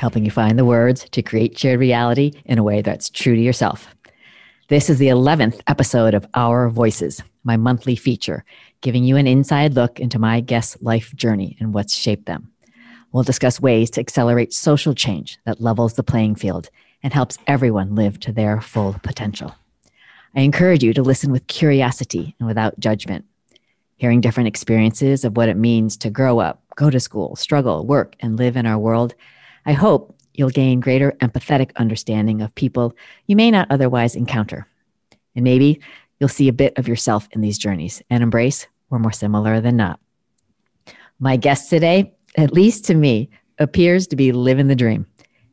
helping you find the words to create shared reality in a way that's true to yourself. This is the 11th episode of Our Voices, my monthly feature, giving you an inside look into my guests' life journey and what's shaped them. We'll discuss ways to accelerate social change that levels the playing field and helps everyone live to their full potential. I encourage you to listen with curiosity and without judgment. Hearing different experiences of what it means to grow up, go to school, struggle, work, and live in our world I hope you'll gain greater empathetic understanding of people you may not otherwise encounter. And maybe you'll see a bit of yourself in these journeys and embrace we're more similar than not. My guest today, at least to me, appears to be living the dream.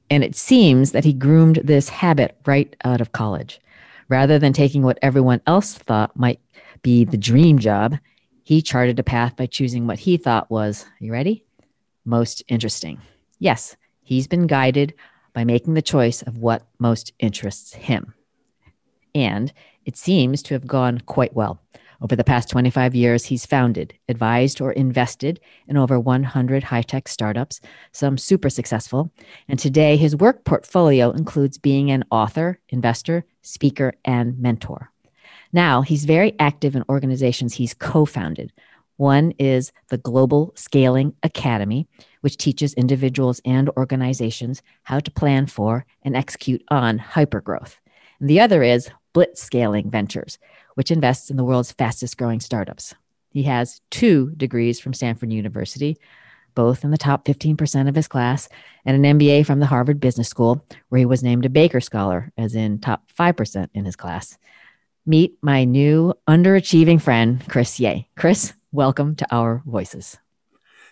And it seems that he groomed this habit right out of college. Rather than taking what everyone else thought might be the dream job, he charted a path by choosing what he thought was, you ready? Most interesting. Yes, He's been guided by making the choice of what most interests him. And it seems to have gone quite well. Over the past 25 years, he's founded, advised, or invested in over 100 high tech startups, some super successful. And today, his work portfolio includes being an author, investor, speaker, and mentor. Now, he's very active in organizations he's co founded. One is the Global Scaling Academy, which teaches individuals and organizations how to plan for and execute on hypergrowth. And the other is Blitzscaling Ventures, which invests in the world's fastest growing startups. He has two degrees from Stanford University, both in the top 15% of his class, and an MBA from the Harvard Business School, where he was named a Baker Scholar, as in top 5% in his class. Meet my new underachieving friend, Chris Yeh. Chris, welcome to Our Voices.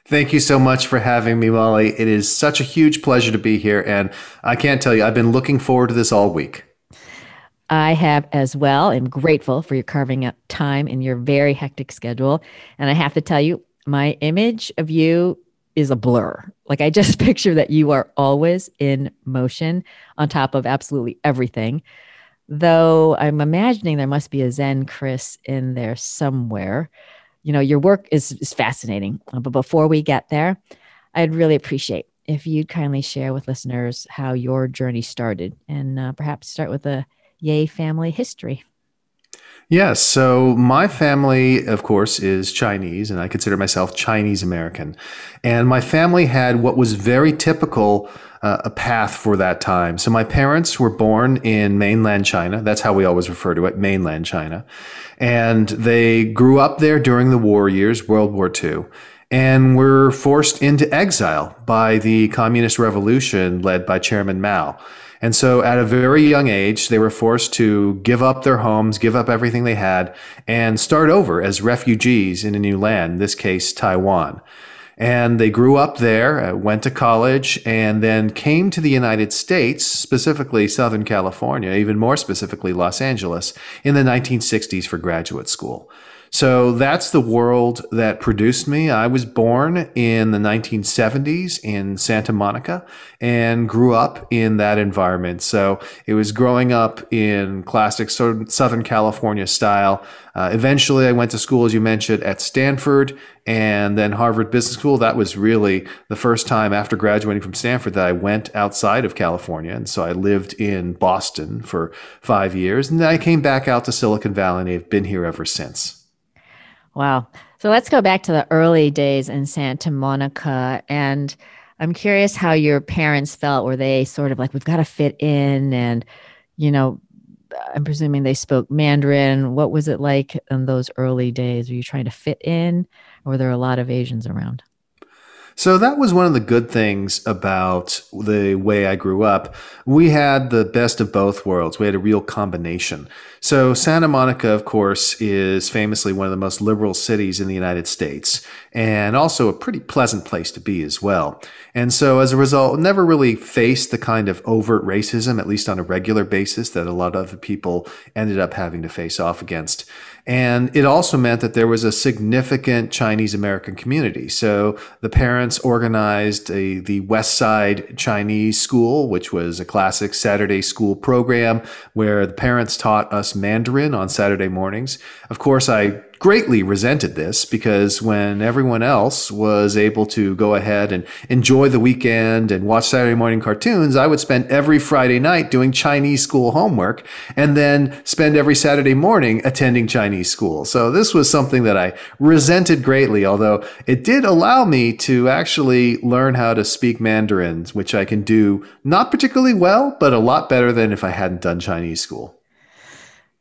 Thank you so much for having me, Molly. It is such a huge pleasure to be here. And I can't tell you, I've been looking forward to this all week. I have as well. I'm grateful for your carving up time in your very hectic schedule. And I have to tell you, my image of you is a blur. Like I just picture that you are always in motion on top of absolutely everything. Though I'm imagining there must be a Zen Chris in there somewhere you know, your work is, is fascinating. Uh, but before we get there, I'd really appreciate if you'd kindly share with listeners how your journey started and uh, perhaps start with a yay family history. Yes. So my family, of course, is Chinese, and I consider myself Chinese American. And my family had what was very typical uh, a path for that time. So my parents were born in mainland China. That's how we always refer to it, mainland China. And they grew up there during the war years, World War II, and were forced into exile by the communist revolution led by Chairman Mao. And so at a very young age, they were forced to give up their homes, give up everything they had, and start over as refugees in a new land, in this case, Taiwan. And they grew up there, uh, went to college, and then came to the United States, specifically Southern California, even more specifically Los Angeles, in the 1960s for graduate school. So that's the world that produced me. I was born in the 1970s in Santa Monica and grew up in that environment. So it was growing up in classic Southern California style. Uh, eventually, I went to school, as you mentioned, at Stanford and then Harvard Business School. That was really the first time after graduating from Stanford that I went outside of California. And so I lived in Boston for five years. And then I came back out to Silicon Valley and I've been here ever since. Wow. So let's go back to the early days in Santa Monica. And I'm curious how your parents felt. Were they sort of like, we've got to fit in? And, you know, I'm presuming they spoke Mandarin. What was it like in those early days? Were you trying to fit in, or were there a lot of Asians around? So that was one of the good things about the way I grew up. We had the best of both worlds. We had a real combination. So Santa Monica, of course, is famously one of the most liberal cities in the United States and also a pretty pleasant place to be as well. And so as a result, never really faced the kind of overt racism, at least on a regular basis, that a lot of people ended up having to face off against. And it also meant that there was a significant Chinese American community. So the parents organized a, the West Side Chinese School, which was a classic Saturday school program where the parents taught us Mandarin on Saturday mornings. Of course, I greatly resented this because when everyone else was able to go ahead and enjoy the weekend and watch Saturday morning cartoons, I would spend every Friday night doing Chinese school homework and then spend every Saturday morning attending Chinese school. So this was something that I resented greatly, although it did allow me to actually learn how to speak Mandarin, which I can do not particularly well, but a lot better than if I hadn't done Chinese school.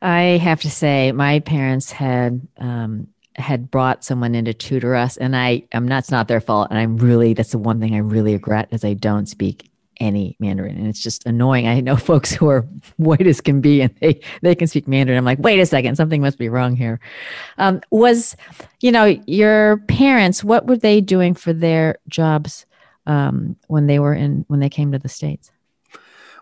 I have to say, my parents had um, had brought someone in to tutor us, and I am not. It's not their fault, and I'm really. That's the one thing I really regret is I don't speak any Mandarin, and it's just annoying. I know folks who are white as can be, and they they can speak Mandarin. I'm like, wait a second, something must be wrong here. Um, was you know your parents? What were they doing for their jobs um, when they were in when they came to the states?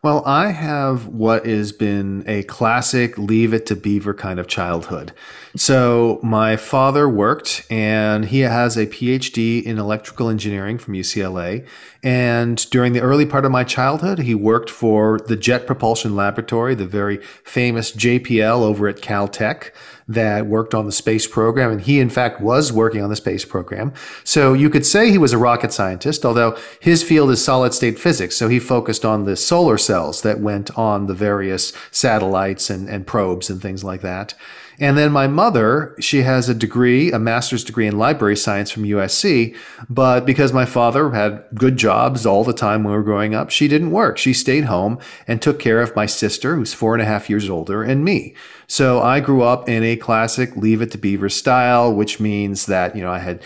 Well, I have what has been a classic leave it to beaver kind of childhood. So, my father worked and he has a PhD in electrical engineering from UCLA. And during the early part of my childhood, he worked for the Jet Propulsion Laboratory, the very famous JPL over at Caltech that worked on the space program. And he, in fact, was working on the space program. So you could say he was a rocket scientist, although his field is solid state physics. So he focused on the solar cells that went on the various satellites and, and probes and things like that. And then my mother, she has a degree, a master's degree in library science from USC. But because my father had good jobs all the time when we were growing up, she didn't work. She stayed home and took care of my sister, who's four and a half years older, and me. So I grew up in a classic leave it to beaver style, which means that, you know, I had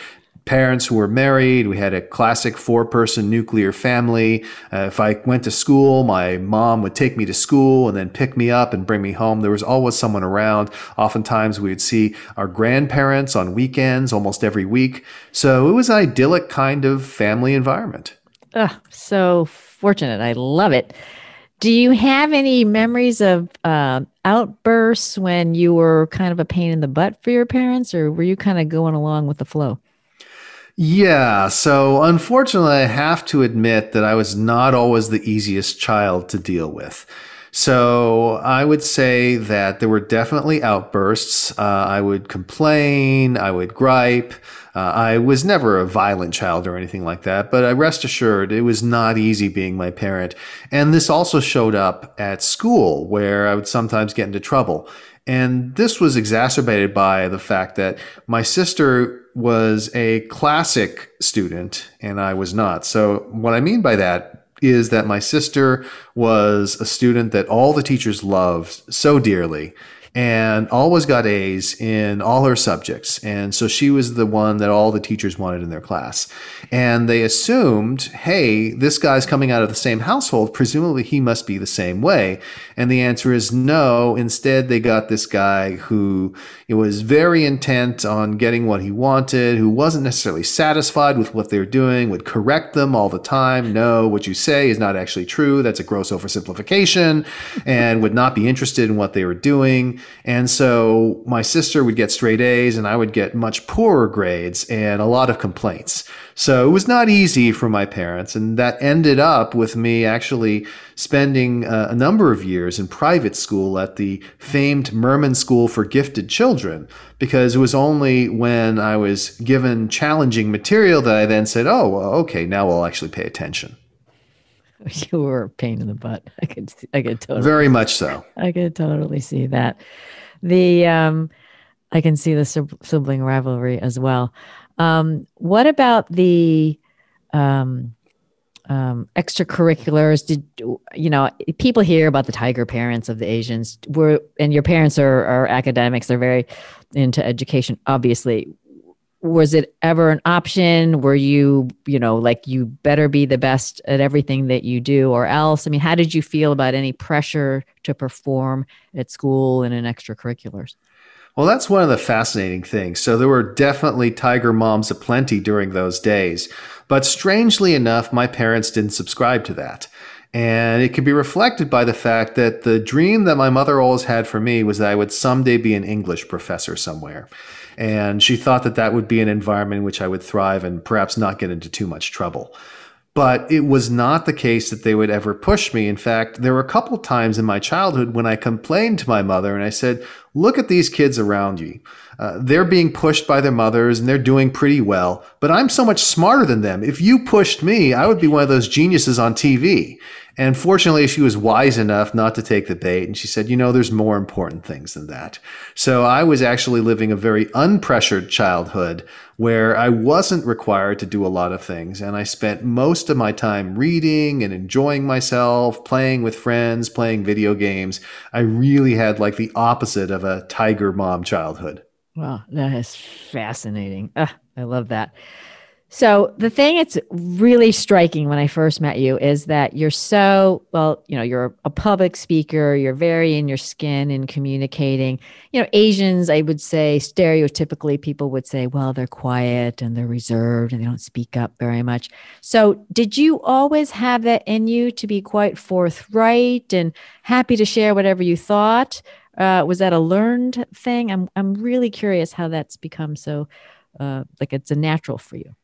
parents who were married. We had a classic four person nuclear family. Uh, if I went to school, my mom would take me to school and then pick me up and bring me home. There was always someone around. Oftentimes we would see our grandparents on weekends almost every week. So it was an idyllic kind of family environment. Oh, so fortunate. I love it. Do you have any memories of uh, outbursts when you were kind of a pain in the butt for your parents, or were you kind of going along with the flow? Yeah, so unfortunately, I have to admit that I was not always the easiest child to deal with. So I would say that there were definitely outbursts. Uh, I would complain, I would gripe. Uh, I was never a violent child or anything like that, but I rest assured it was not easy being my parent. And this also showed up at school where I would sometimes get into trouble. And this was exacerbated by the fact that my sister was a classic student and I was not. So, what I mean by that is that my sister was a student that all the teachers loved so dearly and always got A's in all her subjects. And so she was the one that all the teachers wanted in their class. And they assumed, hey, this guy's coming out of the same household. Presumably he must be the same way. And the answer is no. Instead, they got this guy who was very intent on getting what he wanted, who wasn't necessarily satisfied with what they were doing, would correct them all the time. No, what you say is not actually true. That's a gross oversimplification, and would not be interested in what they were doing. And so my sister would get straight A's and I would get much poorer grades and a lot of complaints. So it was not easy for my parents. And that ended up with me actually spending a, a number of years in private school at the famed Mirman School for Gifted Children, because it was only when I was given challenging material that I then said, oh, well, okay, now I'll actually pay attention. you were a pain in the butt. I could, I could totally, very much so. I could totally see that. The, um, I can see the sibling rivalry as well. Um, what about the, um, um, extracurriculars did you know people hear about the tiger parents of the asians were and your parents are, are academics they're very into education obviously was it ever an option? Were you, you know, like you better be the best at everything that you do or else? I mean, how did you feel about any pressure to perform at school and in extracurriculars? Well, that's one of the fascinating things. So there were definitely tiger moms aplenty during those days. But strangely enough, my parents didn't subscribe to that. And it can be reflected by the fact that the dream that my mother always had for me was that I would someday be an English professor somewhere. And she thought that that would be an environment in which I would thrive and perhaps not get into too much trouble. But it was not the case that they would ever push me. In fact, there were a couple times in my childhood when I complained to my mother and I said, Look at these kids around you. Uh, they're being pushed by their mothers and they're doing pretty well, but I'm so much smarter than them. If you pushed me, I would be one of those geniuses on TV. And fortunately, she was wise enough not to take the bait. And she said, you know, there's more important things than that. So I was actually living a very unpressured childhood where I wasn't required to do a lot of things. And I spent most of my time reading and enjoying myself, playing with friends, playing video games. I really had like the opposite of a tiger mom childhood. Wow, that is fascinating. Ah, I love that. So the thing that's really striking when I first met you is that you're so well, you know, you're a public speaker, you're very in your skin in communicating. You know, Asians, I would say stereotypically people would say, well, they're quiet and they're reserved and they don't speak up very much. So did you always have that in you to be quite forthright and happy to share whatever you thought? Uh, was that a learned thing? I'm I'm really curious how that's become so uh, like it's a natural for you.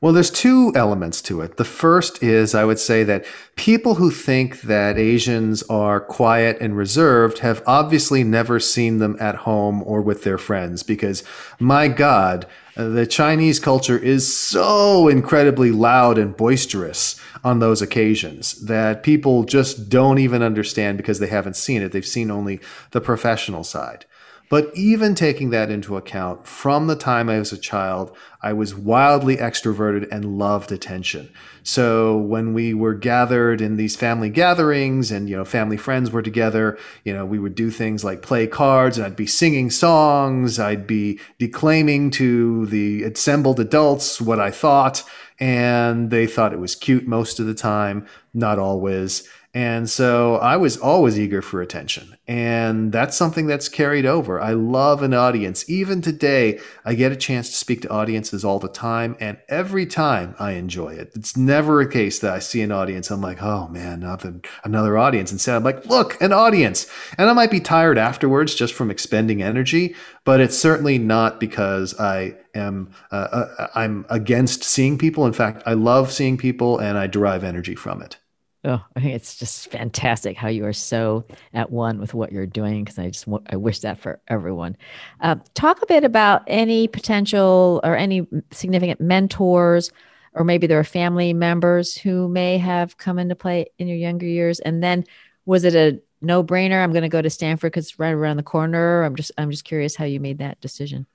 Well, there's two elements to it. The first is I would say that people who think that Asians are quiet and reserved have obviously never seen them at home or with their friends because, my God, Uh, the Chinese culture is so incredibly loud and boisterous on those occasions that people just don't even understand because they haven't seen it. They've seen only the professional side. But even taking that into account, from the time I was a child, I was wildly extroverted and loved attention. So when we were gathered in these family gatherings and, you know, family friends were together, you know, we would do things like play cards and I'd be singing songs. I'd be declaiming to the assembled adults what I thought. And they thought it was cute most of the time, not always. And so I was always eager for attention. And that's something that's carried over. I love an audience. Even today, I get a chance to speak to audiences all the time. And every time I enjoy it. It's never a case that I see an audience. I'm like, oh man, nothing, another audience. Instead, I'm like, look, an audience. And I might be tired afterwards just from expending energy, but it's certainly not because I am, uh, uh, I'm against seeing people. In fact, I love seeing people and I derive energy from it. Oh, I think it's just fantastic how you are so at one with what you're doing. Because I just I wish that for everyone. Uh, talk a bit about any potential or any significant mentors, or maybe there are family members who may have come into play in your younger years. And then, was it a no brainer? I'm going to go to Stanford because it's right around the corner. I'm just I'm just curious how you made that decision.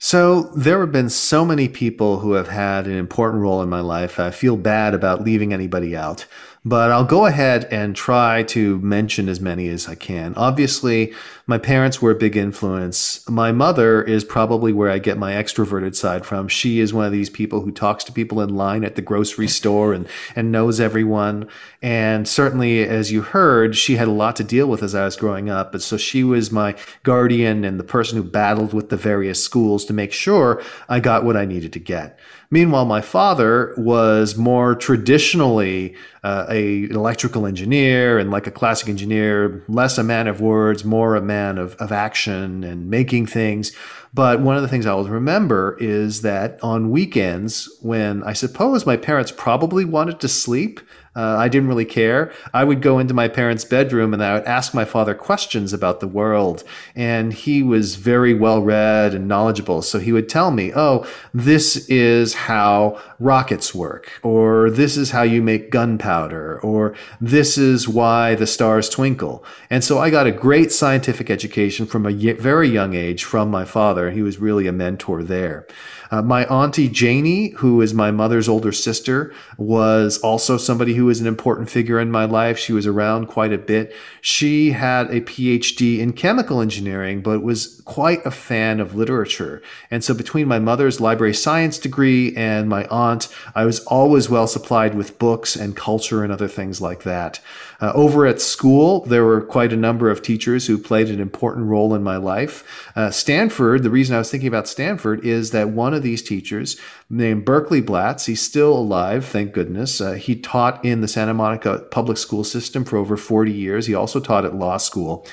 So, there have been so many people who have had an important role in my life. I feel bad about leaving anybody out but I'll go ahead and try to mention as many as I can. Obviously, my parents were a big influence. My mother is probably where I get my extroverted side from. She is one of these people who talks to people in line at the grocery store and, and knows everyone. And certainly, as you heard, she had a lot to deal with as I was growing up. But so she was my guardian and the person who battled with the various schools to make sure I got what I needed to get. Meanwhile, my father was more traditionally uh, a electrical engineer and like a classic engineer, less a man of words, more a man of, of action and making things. But one of the things I always remember is that on weekends, when I suppose my parents probably wanted to sleep, uh, I didn't really care. I would go into my parents' bedroom and I would ask my father questions about the world. And he was very well read and knowledgeable. So he would tell me, oh, this is how rockets work, or this is how you make gunpowder, or this is why the stars twinkle. And so I got a great scientific education from a very young age from my father. He was really a mentor there. Uh, my auntie Janie, who is my mother's older sister, was also somebody who was an important figure in my life. She was around quite a bit. She had a PhD in chemical engineering, but was quite a fan of literature. And so between my mother's library science degree and my aunt, I was always well supplied with books and culture and other things like that. Uh, over at school, there were quite a number of teachers who played an important role in my life. Uh, Stanford, the reason I was thinking about Stanford is that one of these teachers, named Berkeley Blatz, he's still alive, thank goodness. Uh, he taught in the Santa Monica public school system for over 40 years. He also taught at law school.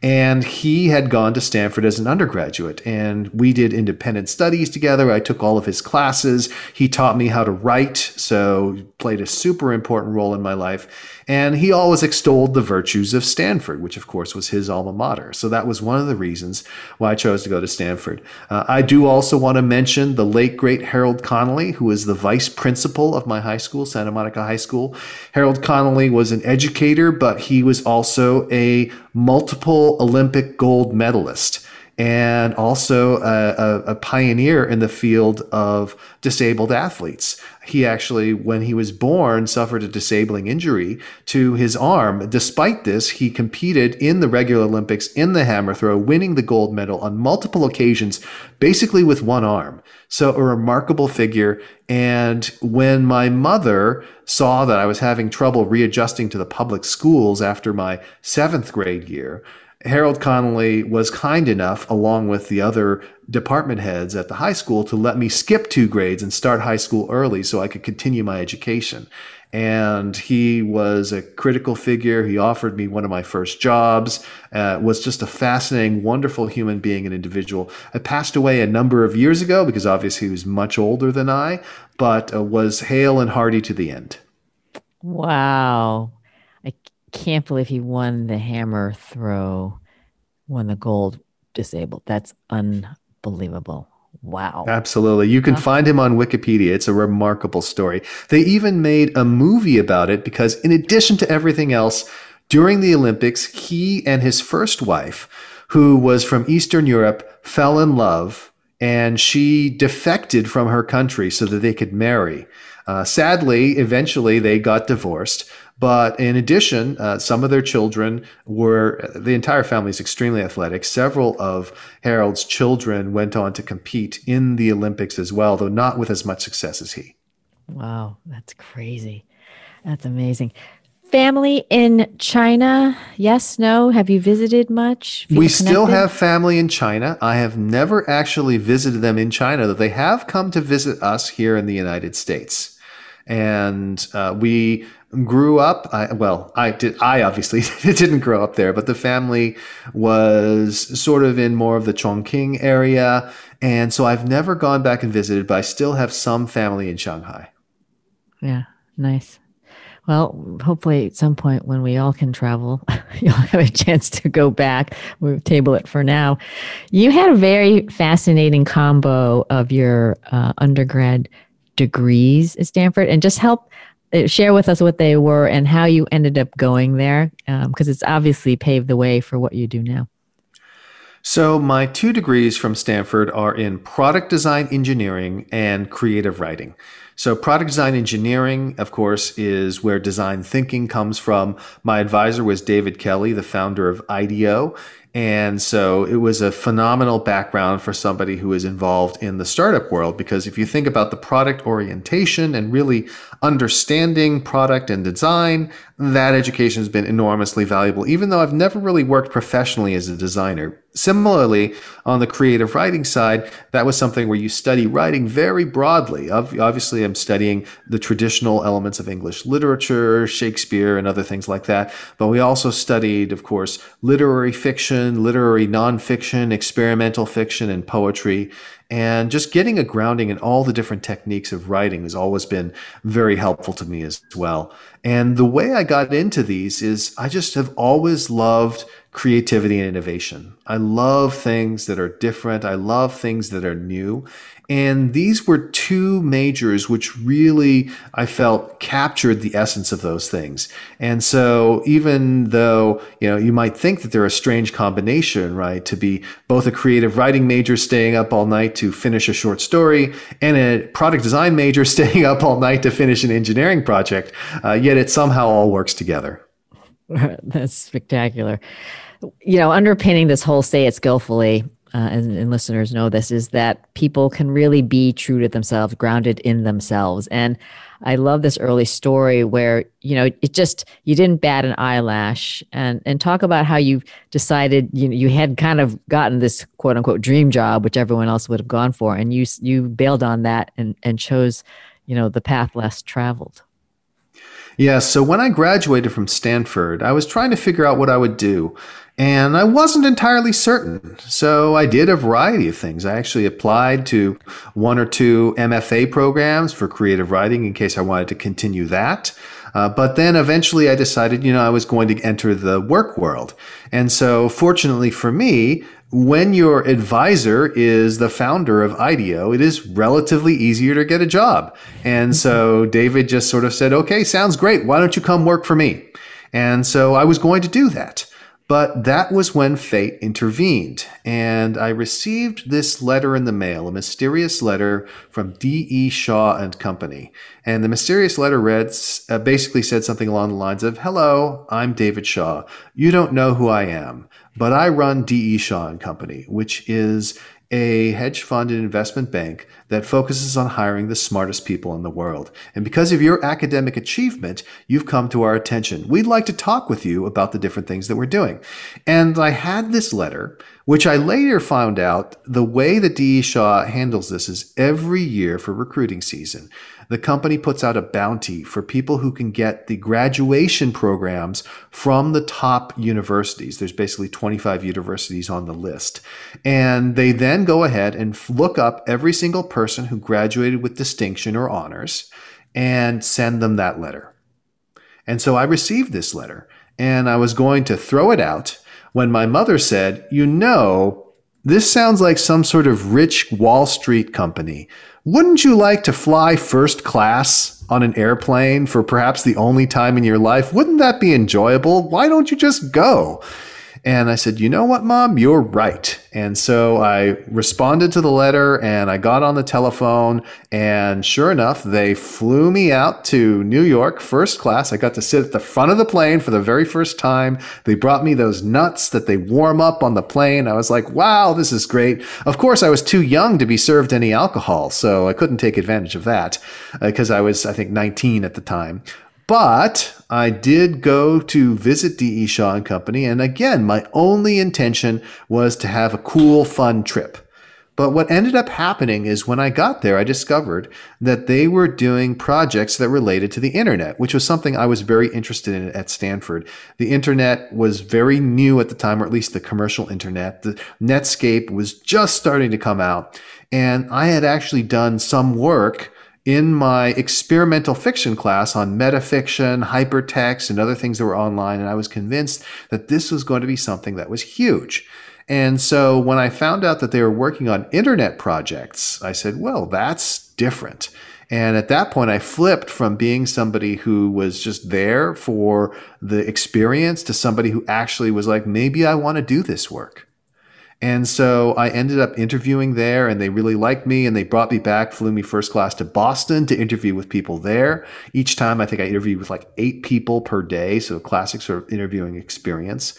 And he had gone to Stanford as an undergraduate, and we did independent studies together. I took all of his classes. He taught me how to write, so played a super important role in my life. And he always extolled the virtues of Stanford, which of course was his alma mater. So that was one of the reasons why I chose to go to Stanford. Uh, I do also want to mention the late, great Harold Connolly, who was the vice principal of my high school, Santa Monica High School. Harold Connolly was an educator, but he was also a multiple Olympic gold medalist and also a, a, pioneer in the field of disabled athletes. He actually, when he was born, suffered a disabling injury to his arm. Despite this, he competed in the regular Olympics in the hammer throw, winning the gold medal on multiple occasions, basically with one arm. So, a remarkable figure. And when my mother saw that I was having trouble readjusting to the public schools after my seventh grade year, Harold Connolly was kind enough, along with the other department heads at the high school, to let me skip two grades and start high school early so I could continue my education. And he was a critical figure. He offered me one of my first jobs, uh, was just a fascinating, wonderful human being and individual. I passed away a number of years ago because obviously he was much older than I, but uh, was hale and hearty to the end. Wow can't believe he won the hammer throw, won the gold disabled. That's unbelievable. Wow. Absolutely. You can find him on Wikipedia. It's a remarkable story. They even made a movie about it because, in addition to everything else, during the Olympics, he and his first wife, who was from Eastern Europe, fell in love and she defected from her country so that they could marry. Uh, sadly, eventually they got divorced. But in addition, uh, some of their children were, the entire family is extremely athletic. Several of Harold's children went on to compete in the Olympics as well, though not with as much success as he. Wow, that's crazy. That's amazing. Family in China? Yes, no? Have you visited much? Feel we connected? still have family in China. I have never actually visited them in China, though they have come to visit us here in the United States and uh, we grew up I, well i did i obviously didn't grow up there but the family was sort of in more of the chongqing area. And so i've never gone back and visited but i still have some family in shanghai. Yeah nice. Well hopefully at some point when we all can travel you'll have a chance to go back. We'll table it for now. You had a very fascinating combo of your uh, undergrad degrees at stanford and just help share with us what they were and how you ended up going there because um, it's obviously paved the way for what you do now. So my two degrees from stanford are in product design engineering and creative writing. So product design engineering of course is where design thinking comes from. My advisor was david kelley the founder of ideo and so it was a phenomenal background for somebody who is involved in the startup world because if you think about the product orientation and really understanding product and design, that education has been enormously valuable, even though I've never really worked professionally as a designer. Similarly, on the creative writing side, that was something where you study writing very broadly. Obviously, I'm studying the traditional elements of English literature, Shakespeare, and other things like that. But we also studied, of course, literary fiction, literary nonfiction, experimental fiction, and poetry. And just getting a grounding in all the different techniques of writing has always been very helpful to me as well. And the way I got into these is I just have always loved creativity and innovation. I love things that are different. I love things that are new. And these were two majors which really, I felt, captured the essence of those things. And so even though, you know, you might think that they're a strange combination, right? To be both a creative writing major staying up all night to finish a short story and a product design major staying up all night to finish an engineering project. Uh, yet it somehow all works together. That's spectacular. You know, underpinning this whole say it skillfully, uh, and, and, listeners know this, is that people can really be true to themselves, grounded in themselves. And I love this early story where, you know, it just, you didn't bat an eyelash and, and talk about how you decided, you you had kind of gotten this quote unquote dream job, which everyone else would have gone for. And you, you bailed on that and, and chose, you know, the path less traveled. Yeah, so when I graduated from Stanford, I was trying to figure out what I would do. And I wasn't entirely certain. So I did a variety of things. I actually applied to one or two MFA programs for creative writing in case I wanted to continue that. Uh, but then eventually I decided, you know, I was going to enter the work world. And so fortunately for me, when your advisor is the founder of IDEO, it is relatively easier to get a job. And so David just sort of said, okay, sounds great. Why don't you come work for me? And so I was going to do that. But that was when fate intervened, and I received this letter in the mail, a mysterious letter from D.E. Shaw and Company. And the mysterious letter read, uh, basically said something along the lines of, Hello, I'm David Shaw. You don't know who I am, but I run D.E. Shaw and Company, which is a hedge fund and investment bank that focuses on hiring the smartest people in the world. And because of your academic achievement, you've come to our attention. We'd like to talk with you about the different things that we're doing. And I had this letter, which I later found out the way that D.E. Shaw handles this is every year for recruiting season the company puts out a bounty for people who can get the graduation programs from the top universities. There's basically 25 universities on the list. And they then go ahead and look up every single person who graduated with distinction or honors and send them that letter. And so I received this letter and I was going to throw it out when my mother said, You know, this sounds like some sort of rich Wall Street company wouldn't you like to fly first class on an airplane for perhaps the only time in your life? Wouldn't that be enjoyable? Why don't you just go? And I said, You know what, mom? You're right. And so I responded to the letter and I got on the telephone. And sure enough, they flew me out to New York first class. I got to sit at the front of the plane for the very first time. They brought me those nuts that they warm up on the plane. I was like, wow, this is great. Of course, I was too young to be served any alcohol, so I couldn't take advantage of that because uh, I was, I think, 19 at the time. But I did go to visit D.E. Shaw and Company, and again, my only intention was to have a cool, fun trip. But what ended up happening is when I got there, I discovered that they were doing projects that related to the internet, which was something I was very interested in at Stanford. The internet was very new at the time, or at least the commercial internet. The Netscape was just starting to come out. And I had actually done some work in my experimental fiction class on metafiction, hypertext, and other things that were online. And I was convinced that this was going to be something that was huge. And so when I found out that they were working on internet projects, I said, well, that's different. And at that point, I flipped from being somebody who was just there for the experience to somebody who actually was like, maybe I want to do this work. And so I ended up interviewing there and they really liked me and they brought me back, flew me first class to Boston to interview with people there. Each time I think I interviewed with like eight people per day. So classic sort of interviewing experience.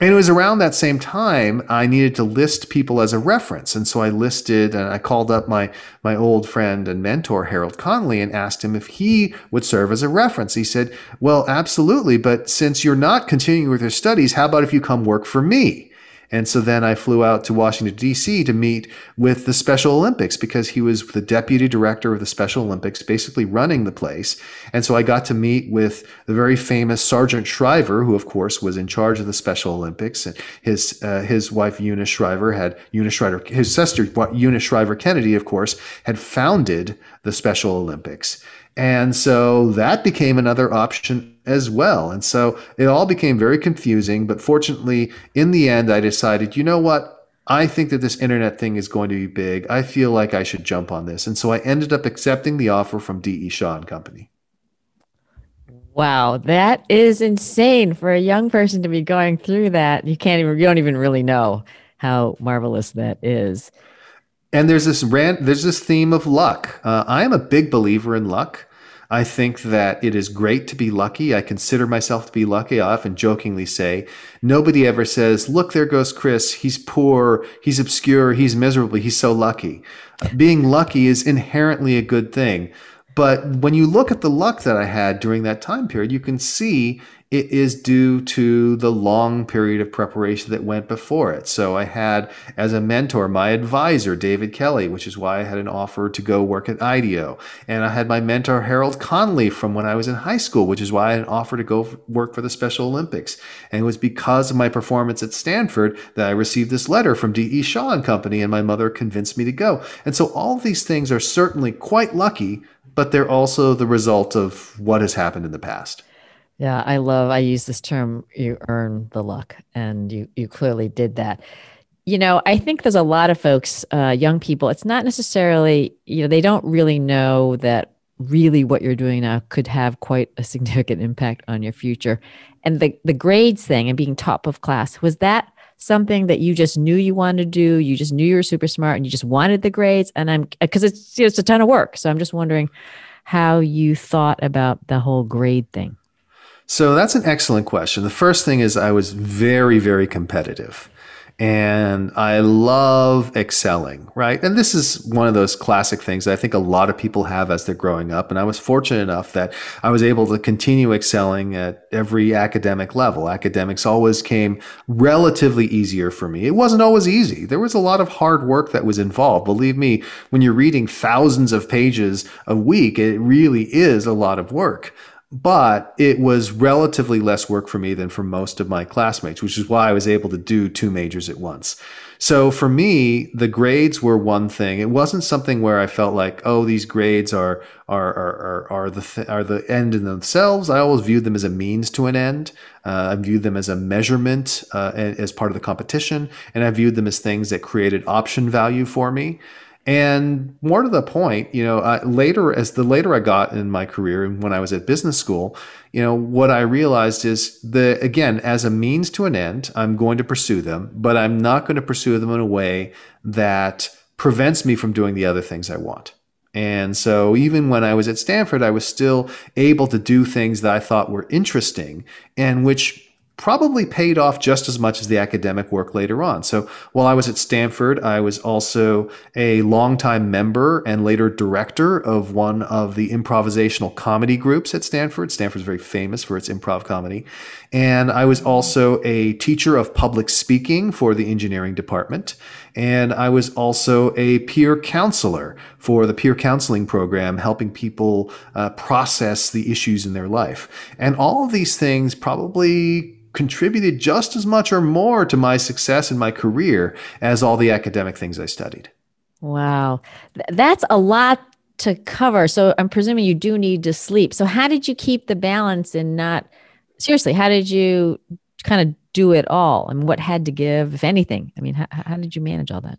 And it was around that same time I needed to list people as a reference. And so I listed and I called up my, my old friend and mentor, Harold Connolly, and asked him if he would serve as a reference. He said, Well, absolutely. But since you're not continuing with your studies, how about if you come work for me? And so then I flew out to Washington, D.C. to meet with the Special Olympics because he was the deputy director of the Special Olympics, basically running the place. And so I got to meet with the very famous Sargent Shriver, who, of course, was in charge of the Special Olympics. And his, uh, his wife, Eunice Shriver, had Eunice Shriver, his sister, Eunice Shriver Kennedy, of course, had founded the Special Olympics. And so that became another option as well. And so it all became very confusing. But fortunately, in the end, I decided, you know what? I think that this internet thing is going to be big. I feel like I should jump on this. And so I ended up accepting the offer from D.E. Shaw and Company. Wow, that is insane for a young person to be going through that. You can't even, you don't even really know how marvelous that is. And there's this rant, there's this theme of luck. Uh, I am a big believer in luck. I think that it is great to be lucky. I consider myself to be lucky. I often jokingly say, nobody ever says, look, there goes Chris. He's poor. He's obscure. He's miserable. He's so lucky. Being lucky is inherently a good thing. But when you look at the luck that I had during that time period, you can see it is due to the long period of preparation that went before it. So I had as a mentor my advisor, David Kelley, which is why I had an offer to go work at IDEO. And I had my mentor, Harold Connolly, from when I was in high school, which is why I had an offer to go work for the Special Olympics. And it was because of my performance at Stanford that I received this letter from D.E. Shaw and Company, and my mother convinced me to go. And so all these things are certainly quite lucky, but they're also the result of what has happened in the past. Yeah, I love I use this term you earn the luck and you you clearly did that. You know, I think there's a lot of folks uh, young people it's not necessarily, you know, they don't really know that really what you're doing now could have quite a significant impact on your future. And the the grades thing and being top of class was that something that you just knew you wanted to do, you just knew you were super smart and you just wanted the grades and I'm cuz it's you know, it's a ton of work. So I'm just wondering how you thought about the whole grade thing. So that's an excellent question. The first thing is I was very, very competitive and I love excelling, right? And this is one of those classic things I think a lot of people have as they're growing up. And I was fortunate enough that I was able to continue excelling at every academic level. Academics always came relatively easier for me. It wasn't always easy. There was a lot of hard work that was involved. Believe me, when you're reading thousands of pages a week, it really is a lot of work but it was relatively less work for me than for most of my classmates, which is why I was able to do two majors at once. So for me, the grades were one thing. It wasn't something where I felt like, oh, these grades are are are are, are the th- are the end in themselves. I always viewed them as a means to an end. Uh, I viewed them as a measurement uh, as part of the competition, and I viewed them as things that created option value for me. And more to the point, you know, uh, later as the later I got in my career and when I was at business school, you know, what I realized is the again, as a means to an end, I'm going to pursue them, but I'm not going to pursue them in a way that prevents me from doing the other things I want. And so even when I was at Stanford, I was still able to do things that I thought were interesting and which probably paid off just as much as the academic work later on. So while I was at Stanford, I was also a longtime member and later director of one of the improvisational comedy groups at Stanford. Stanford's very famous for its improv comedy. And I was also a teacher of public speaking for the engineering department. And I was also a peer counselor for the peer counseling program, helping people uh, process the issues in their life. And all of these things probably contributed just as much or more to my success in my career as all the academic things I studied. Wow. That's a lot to cover. So I'm presuming you do need to sleep. So how did you keep the balance and not seriously, how did you kind of do it all? and what had to give, if anything? I mean, how, how did you manage all that?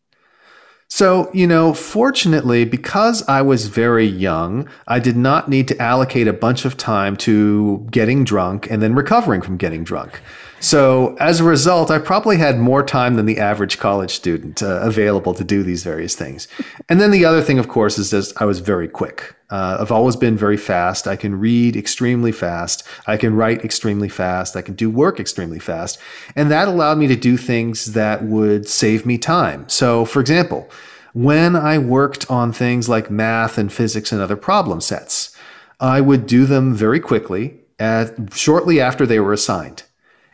So, you know, fortunately, because I was very young, I did not need to allocate a bunch of time to getting drunk and then recovering from getting drunk. So, as a result, I probably had more time than the average college student uh, available to do these various things. And then the other thing, of course, is that I was very quick. Uh, I've always been very fast. I can read extremely fast. I can write extremely fast. I can do work extremely fast. And that allowed me to do things that would save me time. So, for example, when I worked on things like math and physics and other problem sets, I would do them very quickly, at, shortly after they were assigned.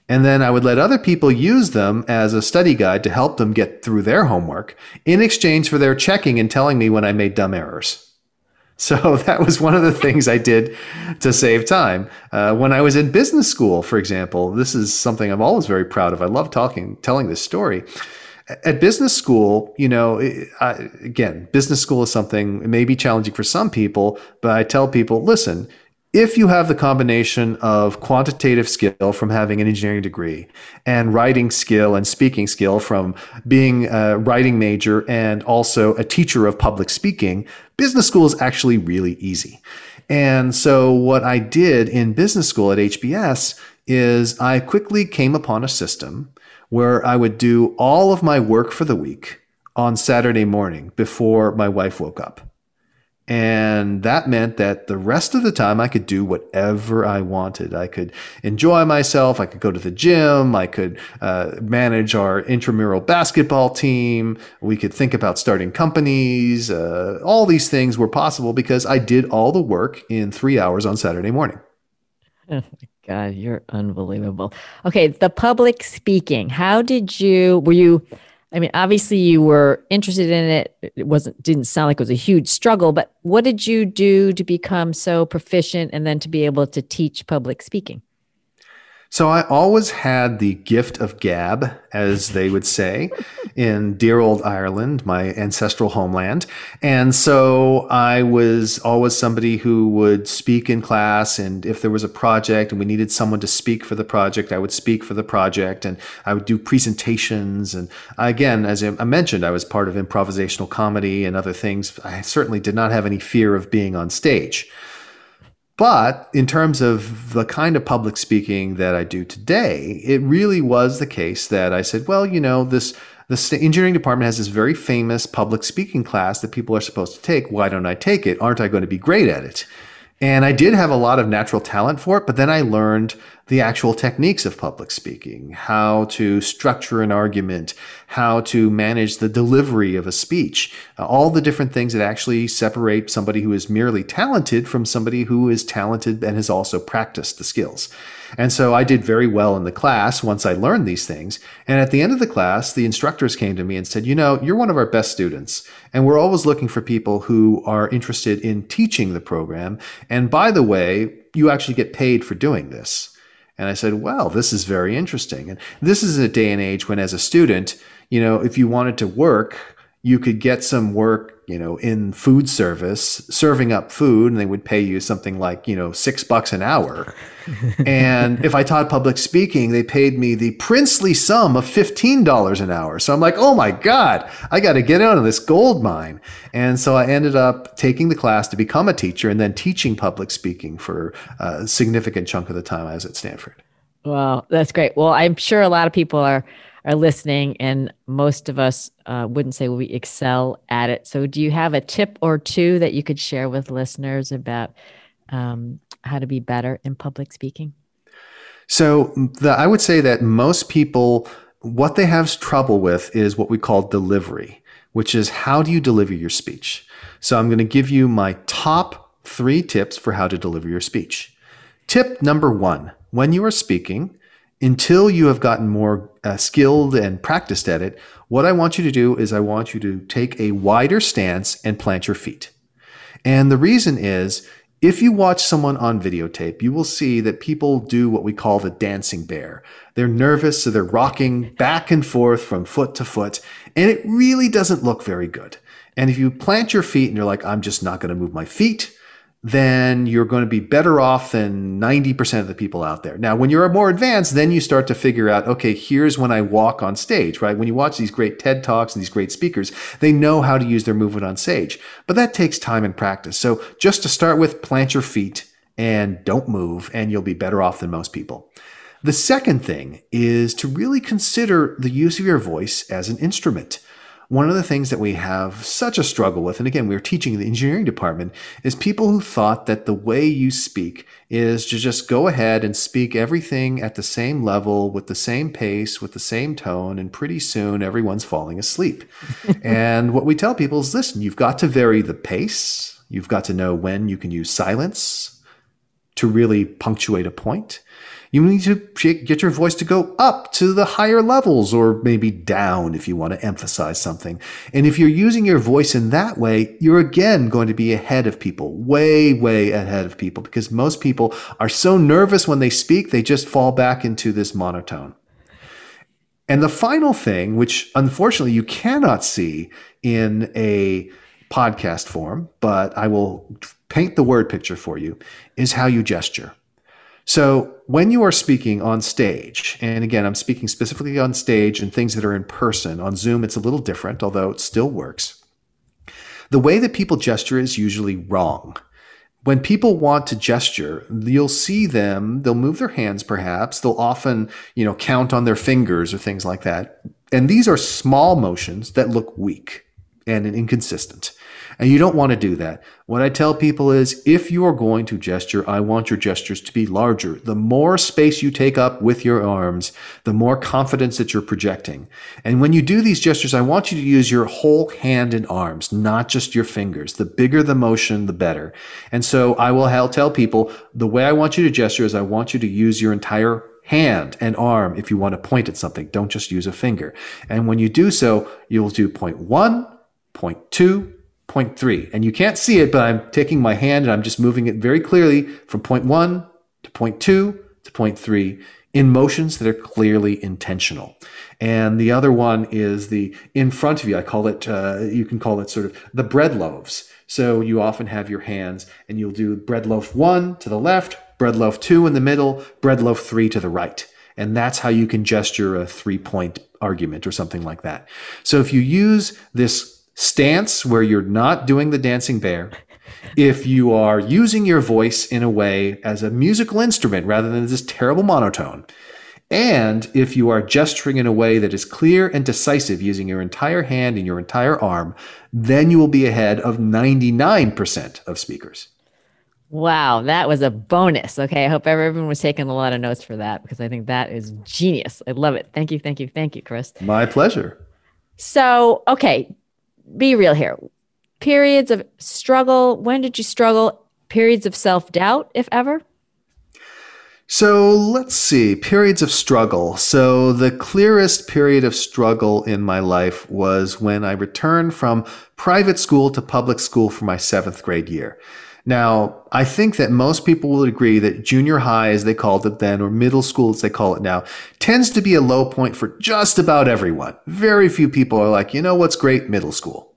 And then I would let other people use them as a study guide to help them get through their homework in exchange for their checking and telling me when I made dumb errors. So that was one of the things I did to save time. Uh, when I was in business school, for example, this is something I'm always very proud of. I love talking, telling this story. At business school, you know, I, again, business school is something it may be challenging for some people, but I tell people, listen, if you have the combination of quantitative skill from having an engineering degree and writing skill and speaking skill from being a writing major and also a teacher of public speaking, business school is actually really easy. And so, what I did in business school at HBS is I quickly came upon a system where I would do all of my work for the week on Saturday morning before my wife woke up. And that meant that the rest of the time I could do whatever I wanted. I could enjoy myself. I could go to the gym. I could uh, manage our intramural basketball team. We could think about starting companies. Uh, all these things were possible because I did all the work in three hours on Saturday morning. Oh my God, you're unbelievable. Okay, the public speaking. How did you, were you, I mean, obviously you were interested in it. It wasn't didn't sound like it was a huge struggle, but what did you do to become so proficient and then to be able to teach public speaking? So I always had the gift of gab, as they would say, in dear old Ireland, my ancestral homeland. And so I was always somebody who would speak in class. And if there was a project and we needed someone to speak for the project, I would speak for the project and I would do presentations. And again, as I mentioned, I was part of improvisational comedy and other things. I certainly did not have any fear of being on stage. But in terms of the kind of public speaking that I do today, it really was the case that I said, well, you know, this the engineering department has this very famous public speaking class that people are supposed to take. Why don't I take it? Aren't I going to be great at it? And I did have a lot of natural talent for it, but then I learned the actual techniques of public speaking, how to structure an argument, how to manage the delivery of a speech, all the different things that actually separate somebody who is merely talented from somebody who is talented and has also practiced the skills. And so I did very well in the class once I learned these things. And at the end of the class, the instructors came to me and said, You know, you're one of our best students. And we're always looking for people who are interested in teaching the program. And by the way, you actually get paid for doing this. And I said, well, this is very interesting. And this is a day and age when, as a student, you know, if you wanted to work, you could get some work, you know, in food service, serving up food, and they would pay you something like, you know, six bucks an hour. and if I taught public speaking, they paid me the princely sum of $15 an hour. So I'm like, oh my God, I got to get out of this gold mine. And so I ended up taking the class to become a teacher and then teaching public speaking for a significant chunk of the time I was at Stanford. Wow, that's great. Well, I'm sure a lot of people are are listening, and most of us uh, wouldn't say we excel at it. So, do you have a tip or two that you could share with listeners about um, how to be better in public speaking? So, the, I would say that most people, what they have trouble with is what we call delivery, which is how do you deliver your speech? So, I'm going to give you my top three tips for how to deliver your speech. Tip number one when you are speaking, until you have gotten more uh, skilled and practiced at it, what I want you to do is I want you to take a wider stance and plant your feet. And the reason is if you watch someone on videotape, you will see that people do what we call the dancing bear. They're nervous, so they're rocking back and forth from foot to foot, and it really doesn't look very good. And if you plant your feet and you're like, I'm just not going to move my feet, then you're going to be better off than 90% of the people out there. Now, when you're more advanced, then you start to figure out, okay, here's when I walk on stage, right? When you watch these great TED Talks and these great speakers, they know how to use their movement on stage. But that takes time and practice. So just to start with, plant your feet and don't move, and you'll be better off than most people. The second thing is to really consider the use of your voice as an instrument one of the things that we have such a struggle with, and again, we are teaching in the engineering department, is people who thought that the way you speak is to just go ahead and speak everything at the same level, with the same pace, with the same tone, and pretty soon everyone's falling asleep. and what we tell people is listen, you've got to vary the pace, you've got to know when you can use silence to really punctuate a point. You need to get your voice to go up to the higher levels or maybe down if you want to emphasize something. And if you're using your voice in that way, you're again going to be ahead of people, way, way ahead of people, because most people are so nervous when they speak, they just fall back into this monotone. And the final thing, which unfortunately you cannot see in a podcast form, but I will paint the word picture for you, is how you gesture. So when you are speaking on stage, and again, I'm speaking specifically on stage and things that are in person, on Zoom, it's a little different, although it still works. The way that people gesture is usually wrong. When people want to gesture, you'll see them, they'll move their hands perhaps, they'll often, you know, count on their fingers or things like that. And these are small motions that look weak and inconsistent. And you don't want to do that. What I tell people is if you are going to gesture, I want your gestures to be larger. The more space you take up with your arms, the more confidence that you're projecting. And when you do these gestures, I want you to use your whole hand and arms, not just your fingers. The bigger the motion, the better. And so I will tell people the way I want you to gesture is I want you to use your entire hand and arm if you want to point at something. Don't just use a finger. And when you do so, you'll do point one, point two, point three. And you can't see it, but I'm taking my hand and I'm just moving it very clearly from point one to point two to point three in motions that are clearly intentional. And the other one is the in front of you. I call it, uh, you can call it sort of the bread loaves. So you often have your hands and you'll do bread loaf one to the left, bread loaf two in the middle, bread loaf three to the right. And that's how you can gesture a three point argument or something like that. So if you use this stance where you're not doing the dancing bear, if you are using your voice in a way as a musical instrument rather than this terrible monotone, and if you are gesturing in a way that is clear and decisive using your entire hand and your entire arm, then you will be ahead of 99% of speakers. Wow, that was a bonus. Okay, I hope everyone was taking a lot of notes for that because I think that is genius. I love it. Thank you, thank you, thank you, Chris. My pleasure. So, okay, be real here. Periods of struggle. When did you struggle? Periods of self doubt, if ever? So let's see, periods of struggle. So the clearest period of struggle in my life was when I returned from private school to public school for my seventh grade year. Now, I think that most people will agree that junior high, as they called it then, or middle school, as they call it now, tends to be a low point for just about everyone. Very few people are like, you know what's great? Middle school.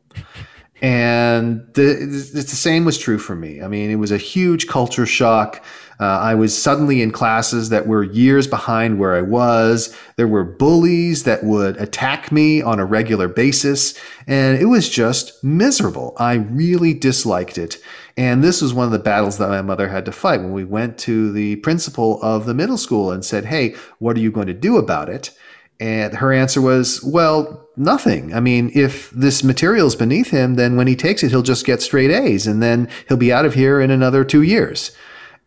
And the, the same was true for me. I mean, it was a huge culture shock. Uh, I was suddenly in classes that were years behind where I was. There were bullies that would attack me on a regular basis, and it was just miserable. I really disliked it. And this was one of the battles that my mother had to fight when we went to the principal of the middle school and said, Hey, what are you going to do about it? And her answer was, Well, nothing. I mean, if this material is beneath him, then when he takes it, he'll just get straight A's and then he'll be out of here in another two years.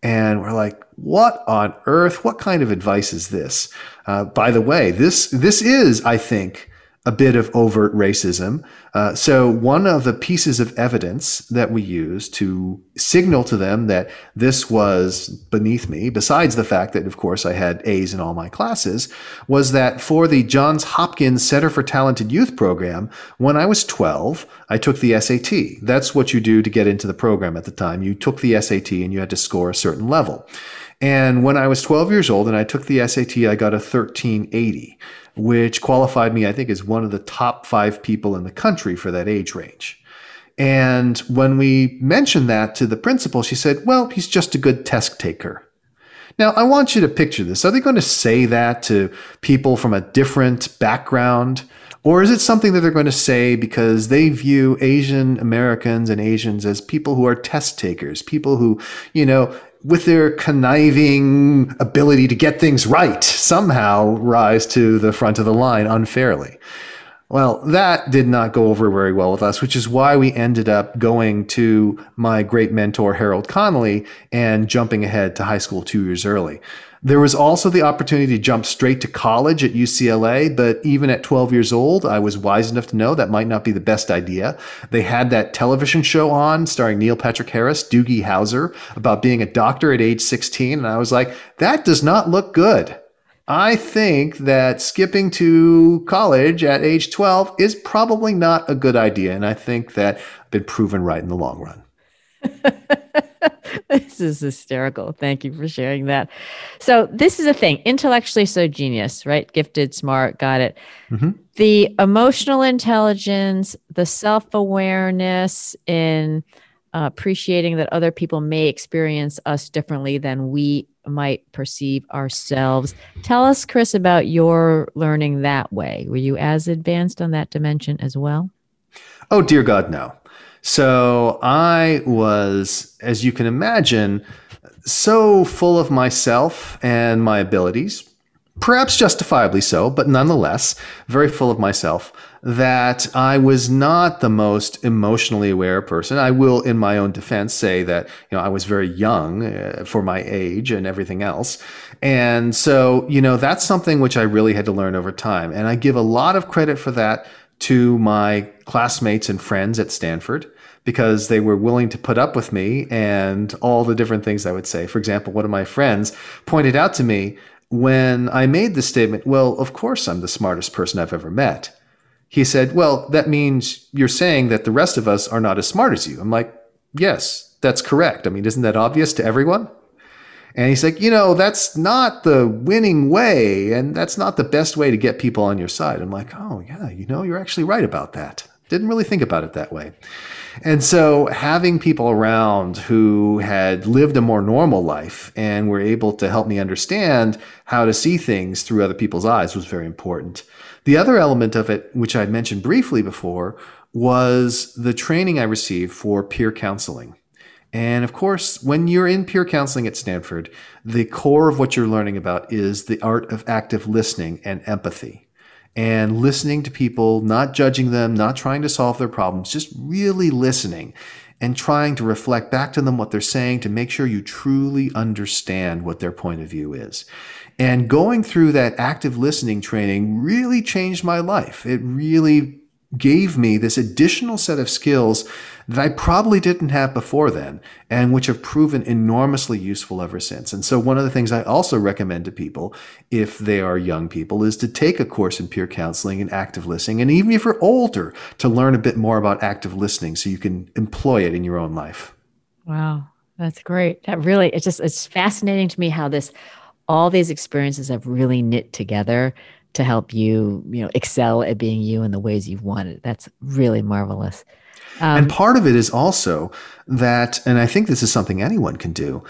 And we're like, what on earth? What kind of advice is this? Uh, by the way, this this is, I think, a bit of overt racism. Uh, so, one of the pieces of evidence that we used to signal to them that this was beneath me, besides the fact that, of course, I had A's in all my classes, was that for the Johns Hopkins Center for Talented Youth program, when I was 12, I took the SAT. That's what you do to get into the program at the time. You took the SAT and you had to score a certain level. And when I was 12 years old and I took the SAT, I got a 1380 which qualified me, I think, as one of the top five people in the country for that age range. And when we mentioned that to the principal, she said, Well, he's just a good test taker. Now, I want you to picture this. Are they going to say that to people from a different background? Or is it something that they're going to say because they view Asian Americans and Asians as people who are test takers, people who, you know, with their conniving ability to get things right, somehow rise to the front of the line unfairly. Well, that did not go over very well with us, which is why we ended up going to my great mentor, Harold Connolly, and jumping ahead to high school two years early. There was also the opportunity to jump straight to college at UCLA, but even at 12 years old, I was wise enough to know that might not be the best idea. They had that television show on starring Neil Patrick Harris, Doogie Howser, about being a doctor at age 16, and I was like, that does not look good. I think that skipping to college at age 12 is probably not a good idea, and I think that I've been proven right in the long run. this is hysterical. Thank you for sharing that. So, this is a thing intellectually so genius, right? Gifted, smart, got it. Mm-hmm. The emotional intelligence, the self awareness in uh, appreciating that other people may experience us differently than we might perceive ourselves. Tell us, Chris, about your learning that way. Were you as advanced on that dimension as well? Oh, dear God, no. So I was, as you can imagine, so full of myself and my abilities perhaps justifiably so, but nonetheless, very full of myself, that I was not the most emotionally aware person. I will, in my own defense, say that you know I was very young uh, for my age and everything else, and so you know that's something which I really had to learn over time, and I give a lot of credit for that to my classmates and friends at Stanford because they were willing to put up with me and all the different things I would say. For example, one of my friends pointed out to me when I made the statement, Well, of course, I'm the smartest person I've ever met. He said, Well, that means you're saying that the rest of us are not as smart as you. I'm like, Yes, that's correct. I mean, isn't that obvious to everyone? And he's like, you know, that's not the winning way, and that's not the best way to get people on your side. I'm like, oh, yeah, you know, you're actually right about that. Didn't really think about it that way. And so having people around who had lived a more normal life and were able to help me understand how to see things through other people's eyes was very important. The other element of it, which I'd mentioned briefly before, was the training I received for peer counseling. And of course, when you're in peer counseling at Stanford, the core of what you're learning about is the art of active listening and empathy and listening to people, not judging them, not trying to solve their problems, just really listening and trying to reflect back to them what they're saying to make sure you truly understand what their point of view is. And going through that active listening training really changed my life. It really gave me this additional set of skills that I probably didn't have before then and which have proven enormously useful ever since. And so, one of the things I also recommend to people, if they are young people, is to take a course in peer counseling and active listening. And even if you're older, to learn a bit more about active listening so you can employ it in your own life. Wow, that's great. That really, it's just, it's fascinating to me how this, all these experiences have really knit together to help you, you know, excel at being you in the ways you've wanted. That's really marvelous. Um, and part of it is also that, and I think this is something anyone can do,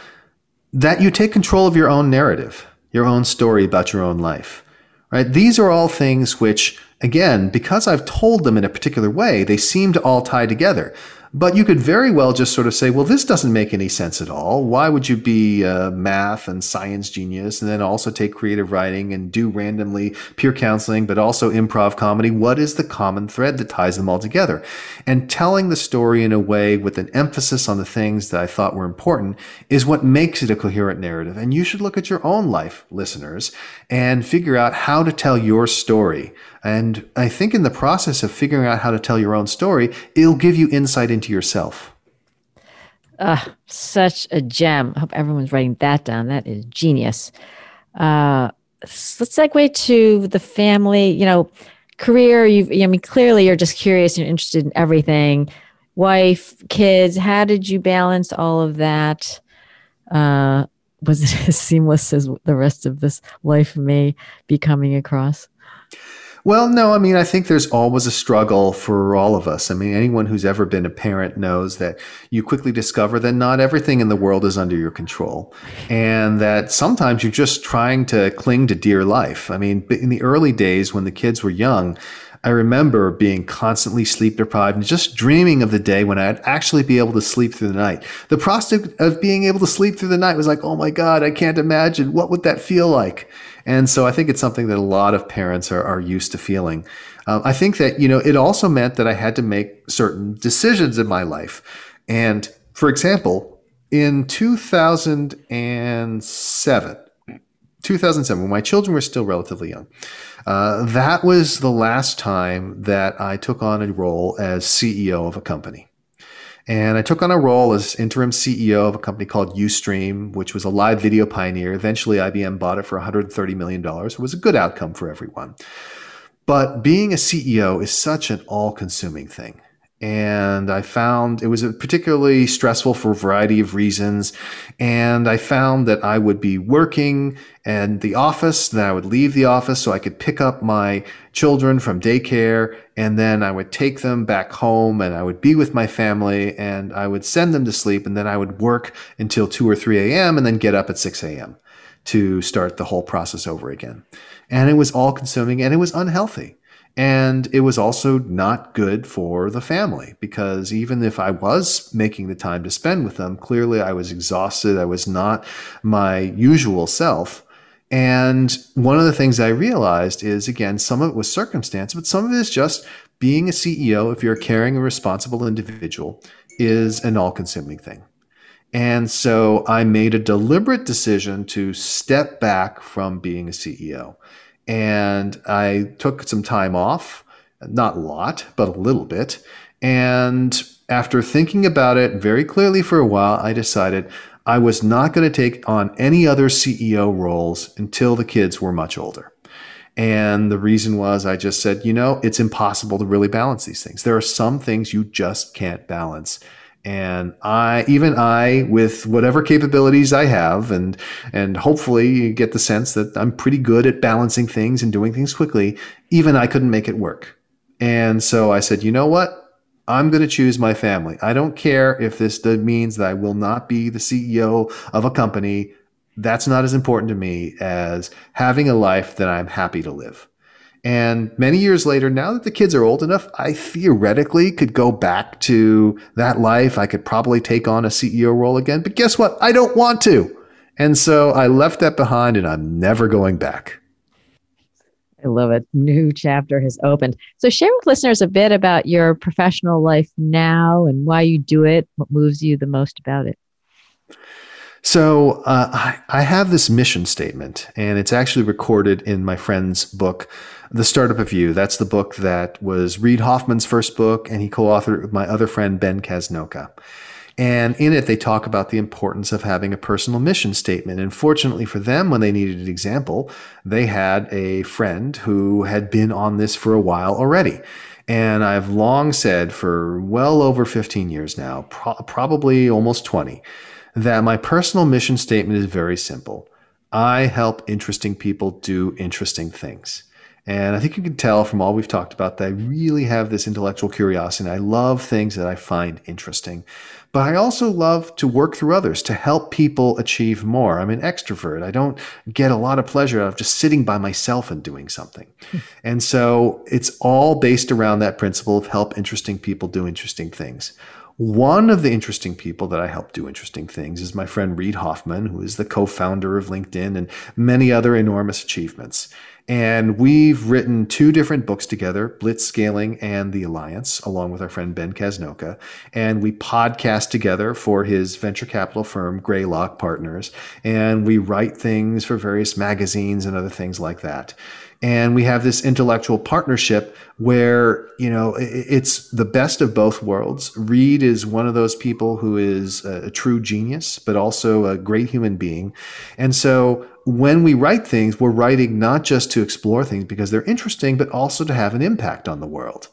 that you take control of your own narrative, your own story about your own life. Right? These are all things which, again, because I've told them in a particular way, they seem to all tie together. But you could very well just sort of say, well, this doesn't make any sense at all. Why would you be a math and science genius and then also take creative writing and do randomly peer counseling, but also improv comedy? What is the common thread that ties them all together? And telling the story in a way with an emphasis on the things that I thought were important is what makes it a coherent narrative. And you should look at your own life, listeners, and figure out how to tell your story. And I think in the process of figuring out how to tell your own story, it'll give you insight into yourself. Uh, such a gem. I hope everyone's writing that down. That is genius. Uh, let's segue to the family, you know, career. You've, I mean, clearly you're just curious and interested in everything. Wife, kids, how did you balance all of that? Uh, was it as seamless as the rest of this life may be coming across? Well, no, I mean, I think there's always a struggle for all of us. I mean, anyone who's ever been a parent knows that you quickly discover that not everything in the world is under your control and that sometimes you're just trying to cling to dear life. I mean, in the early days when the kids were young, I remember being constantly sleep deprived and just dreaming of the day when I'd actually be able to sleep through the night. The prospect of being able to sleep through the night was like, oh my God, I can't imagine. What would that feel like? And so I think it's something that a lot of parents are, are used to feeling. Um, I think that, you know, it also meant that I had to make certain decisions in my life. And for example, in 2007, 2007, when my children were still relatively young, uh, that was the last time that I took on a role as CEO of a company. And I took on a role as interim CEO of a company called Ustream, which was a live video pioneer. Eventually, IBM bought it for $130 million. It was a good outcome for everyone. But being a CEO is such an all consuming thing and I found it was particularly stressful for a variety of reasons. And I found that I would be working at the office, then I would leave the office so I could pick up my children from daycare, and then I would take them back home and I would be with my family and I would send them to sleep, and then I would work until 2 or 3 a.m. and then get up at 6 a.m. to start the whole process over again. And it was all consuming and it was unhealthy. And it was also not good for the family because even if I was making the time to spend with them, clearly I was exhausted. I was not my usual self. And one of the things I realized is again, some of it was circumstance, but some of it is just being a CEO, if you're a caring and responsible individual, is an all consuming thing. And so I made a deliberate decision to step back from being a CEO. And I took some time off, not a lot, but a little bit. And after thinking about it very clearly for a while, I decided I was not going to take on any other CEO roles until the kids were much older. And the reason was I just said, you know, it's impossible to really balance these things. There are some things you just can't balance. And I, even I, with whatever capabilities I have, and and hopefully you get the sense that I'm pretty good at balancing things and doing things quickly. Even I couldn't make it work. And so I said, you know what? I'm going to choose my family. I don't care if this means that I will not be the CEO of a company. That's not as important to me as having a life that I'm happy to live. And many years later, now that the kids are old enough, I theoretically could go back to that life. I could probably take on a CEO role again. But guess what? I don't want to. And so I left that behind and I'm never going back. I love it. New chapter has opened. So, share with listeners a bit about your professional life now and why you do it, what moves you the most about it. So, uh, I, I have this mission statement, and it's actually recorded in my friend's book, The Startup of You. That's the book that was Reid Hoffman's first book, and he co authored with my other friend, Ben Casnocha. And in it, they talk about the importance of having a personal mission statement. And fortunately for them, when they needed an example, they had a friend who had been on this for a while already. And I've long said for well over 15 years now, pro- probably almost 20, that my personal mission statement is very simple. I help interesting people do interesting things. And I think you can tell from all we've talked about that I really have this intellectual curiosity. I love things that I find interesting. But I also love to work through others to help people achieve more. I'm an extrovert. I don't get a lot of pleasure out of just sitting by myself and doing something. and so it's all based around that principle of help interesting people do interesting things. One of the interesting people that I help do interesting things is my friend Reid Hoffman, who is the co founder of LinkedIn and many other enormous achievements. And we've written two different books together, Blitzscaling and The Alliance, along with our friend Ben Casnocha. And we podcast together for his venture capital firm, Greylock Partners. And we write things for various magazines and other things like that and we have this intellectual partnership where you know it's the best of both worlds. Reid is one of those people who is a, true genius but also a great human being. And so when we write things we're writing not just to explore things because they're interesting but also to have an impact on the world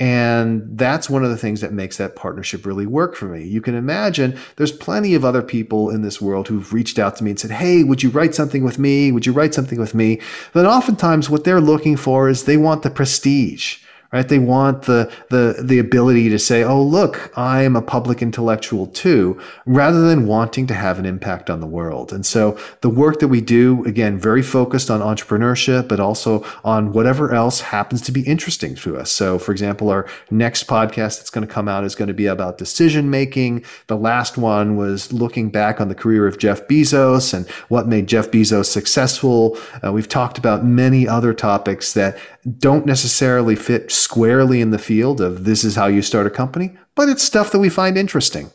and that's one of the things that makes that partnership really work for me. You can imagine there's plenty of other people in this world who've reached out to me and said, Hey, would you write something with me? Would you write something with me? But oftentimes what they're looking for is they want the prestige right? They want the, the, the ability to say, oh, look, I'm a public intellectual too, rather than wanting to have an impact on the world. And so the work that we do, again, very focused on entrepreneurship, but also on whatever else happens to be interesting to us. So, for example, our next podcast that's going to come out is going to be about decision making. The last one was looking back on the career of Jeff Bezos and what made Jeff Bezos successful. Uh, we've talked about many other topics that don't necessarily fit squarely in the field of this is how you start a company, but it's stuff that we find interesting.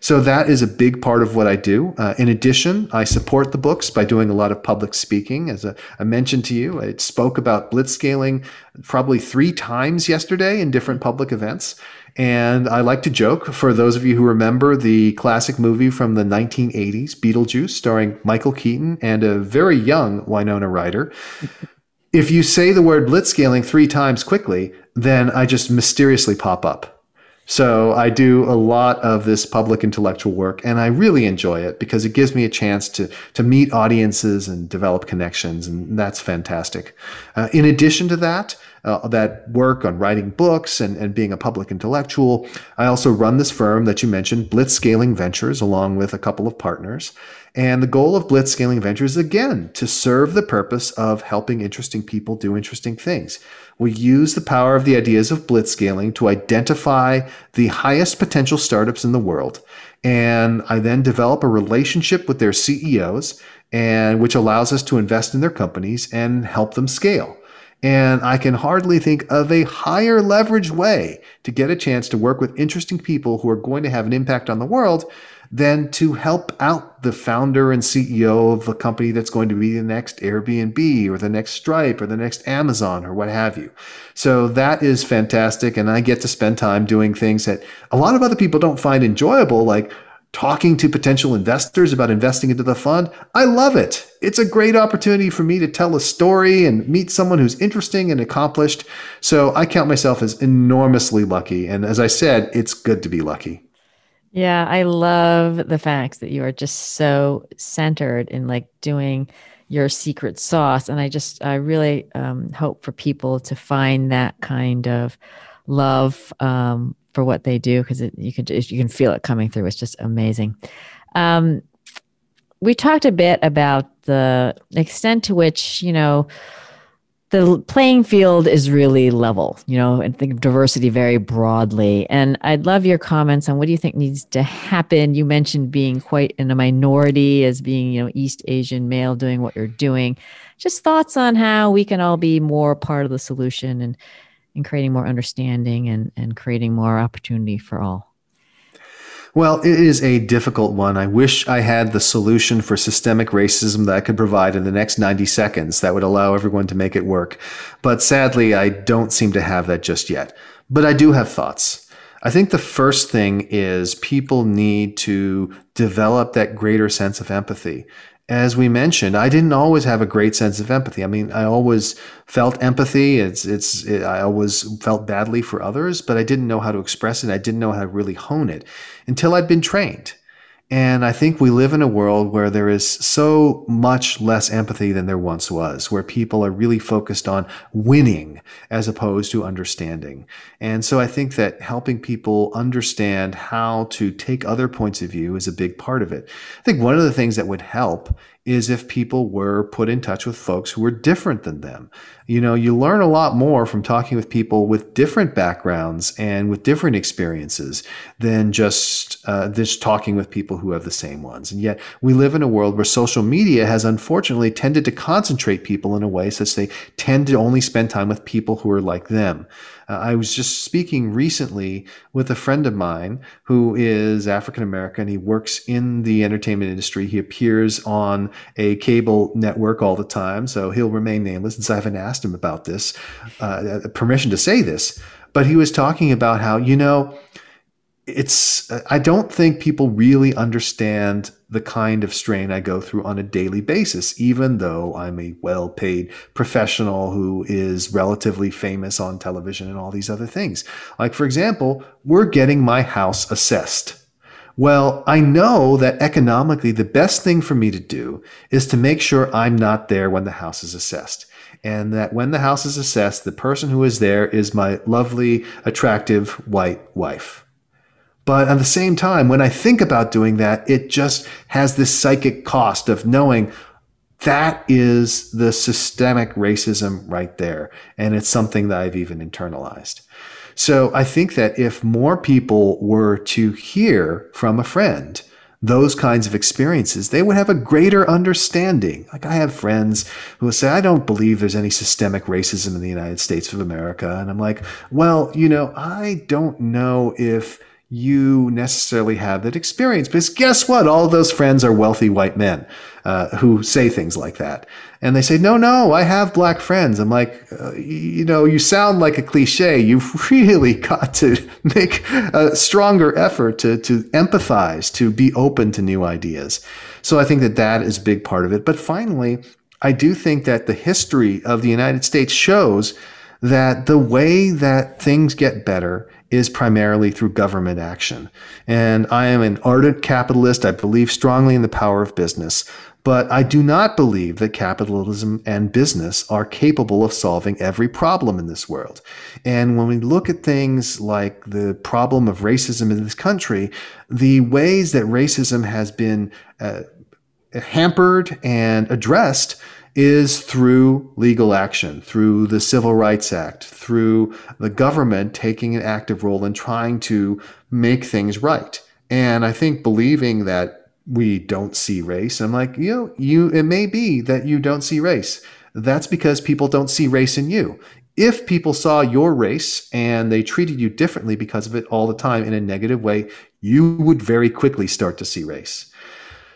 So that is a big part of what I do. Uh, in addition, I support the books by doing a lot of public speaking. As I mentioned to you, I spoke about blitzscaling probably three times yesterday in different public events. And I like to joke for those of you who remember the classic movie from the 1980s, Beetlejuice, starring Michael Keaton and a very young Winona Ryder if you say the word blitzscaling three times quickly, then I just mysteriously pop up. So I do a lot of this public intellectual work and I really enjoy it because it gives me a chance to, to meet audiences and develop connections. And that's fantastic. Uh, in addition to that, uh, that work on writing books and, and being a public intellectual, I also run this firm that you mentioned, Blitzscaling Ventures, along with a couple of partners. And the goal of Blitzscaling Ventures again to serve the purpose of helping interesting people do interesting things. We use the power of the ideas of blitzscaling to identify the highest potential startups in the world. And I then develop a relationship with their CEOs and which allows us to invest in their companies and help them scale. And I can hardly think of a higher leverage way to get a chance to work with interesting people who are going to have an impact on the world than to help out the founder and CEO of a company that's going to be the next Airbnb or the next Stripe or the next Amazon or what have you. So that is fantastic. And I get to spend time doing things that a lot of other people don't find enjoyable, like talking to potential investors about investing into the fund. I love it. It's a great opportunity for me to tell a story and meet someone who's interesting and accomplished. So I count myself as enormously lucky. And as I said, it's good to be lucky. Yeah, I love the fact that you are just so centered in like doing your secret sauce. And I just, I really um, hope for people to find that kind of love um, for what they do because you can you can feel it coming through. It's just amazing. Um, we talked a bit about the extent to which you know the playing field is really level, you know, and think of diversity very broadly. And I'd love your comments on what do you think needs to happen. You mentioned being quite in a minority as being, you know, East Asian male doing what you're doing. Just thoughts on how we can all be more part of the solution and and creating more understanding and, and creating more opportunity for all? Well, it is a difficult one. I wish I had the solution for systemic racism that I could provide in the next 90 seconds that would allow everyone to make it work. But sadly, I don't seem to have that just yet. But I do have thoughts. I think the first thing is people need to develop that greater sense of empathy as we mentioned, I didn't always have a great sense of empathy. I mean, I always felt empathy. It's, it's, it, I always felt badly for others, but I didn't know how to express it. I didn't know how to really hone it until I'd been trained. And I think we live in a world where there is so much less empathy than there once was, where people are really focused on winning as opposed to understanding. And so I think that helping people understand how to take other points of view is a big part of it. I think one of the things that would help is if people were put in touch with folks who were different than them. You know, you learn a lot more from talking with people with different backgrounds and with different experiences than just uh, just talking with people who have the same ones. And yet, we live in a world where social media has unfortunately tended to concentrate people in a way such they tend to only spend time with people who are like them. Uh, I was just speaking recently with a friend of mine who is African American. He works in the entertainment industry. He appears on a cable network all the time, so he'll remain nameless since I haven't asked him about this, uh, permission to say this. But he was talking about how, you know, it's i don't think people really understand the kind of strain i go through on a daily basis even though i'm a well-paid professional who is relatively famous on television and all these other things like for example we're getting my house assessed well, I know that economically the best thing for me to do is to make sure I'm not there when the house is assessed. And that when the house is assessed, the person who is there is my lovely, attractive white wife. But at the same time, when I think about doing that, it just has this psychic cost of knowing that is the systemic racism right there. And it's something that I've even internalized. So I think that if more people were to hear from a friend, those kinds of experiences, they would have a greater understanding. Like I have friends who will say, I don't believe there's any systemic racism in the United States of America. And I'm like, well, you know, I don't know if you necessarily have that experience. Because guess what? All those friends are wealthy white men uh, who say things like that. And they say, no, no, I have black friends. I'm like, uh, you know, you sound like a cliche. You've really got to make a stronger effort to, to empathize, to be open to new ideas. So I think that that is a big part of it. But finally, I do think that the history of the United States shows that the way that things get better is primarily through government action. And I am an ardent capitalist. I believe strongly in the power of business. But I do not believe that capitalism and business are capable of solving every problem in this world. And when we look at things like the problem of racism in this country, the ways that racism has been uh, hampered and addressed is through legal action, through the Civil Rights Act, through the government taking an active role in trying to make things right. And I think believing that we don't see race. I'm like, you know, you it may be that you don't see race. That's because people don't see race in you. If people saw your race and they treated you differently because of it all the time in a negative way, you would very quickly start to see race.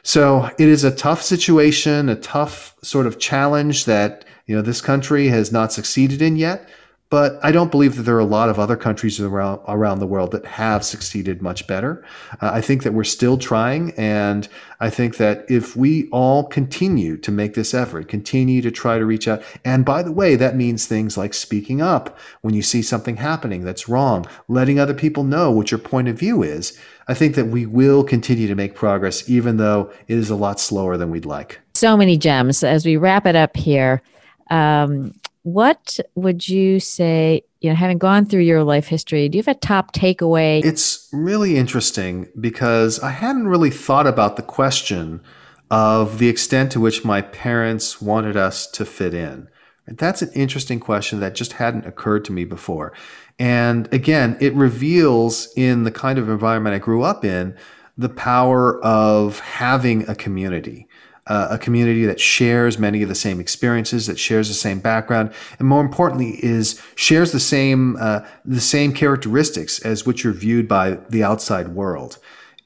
So it is a tough situation, a tough sort of challenge that you know this country has not succeeded in yet. But I don't believe that there are a lot of other countries around around the world that have succeeded much better. Uh, I think that we're still trying, and I think that if we all continue to make this effort, continue to try to reach out, and by the way, that means things like speaking up when you see something happening that's wrong, letting other people know what your point of view is. I think that we will continue to make progress, even though it is a lot slower than we'd like. So many gems. As we wrap it up here. Um, what would you say, you know, having gone through your life history, do you have a top takeaway? It's really interesting because I hadn't really thought about the question of the extent to which my parents wanted us to fit in. That's an interesting question that just hadn't occurred to me before. And again, it reveals in the kind of environment I grew up in the power of having a community uh, a community that shares many of the same experiences, that shares the same background, and more importantly, is shares the same uh, the same characteristics as which are viewed by the outside world.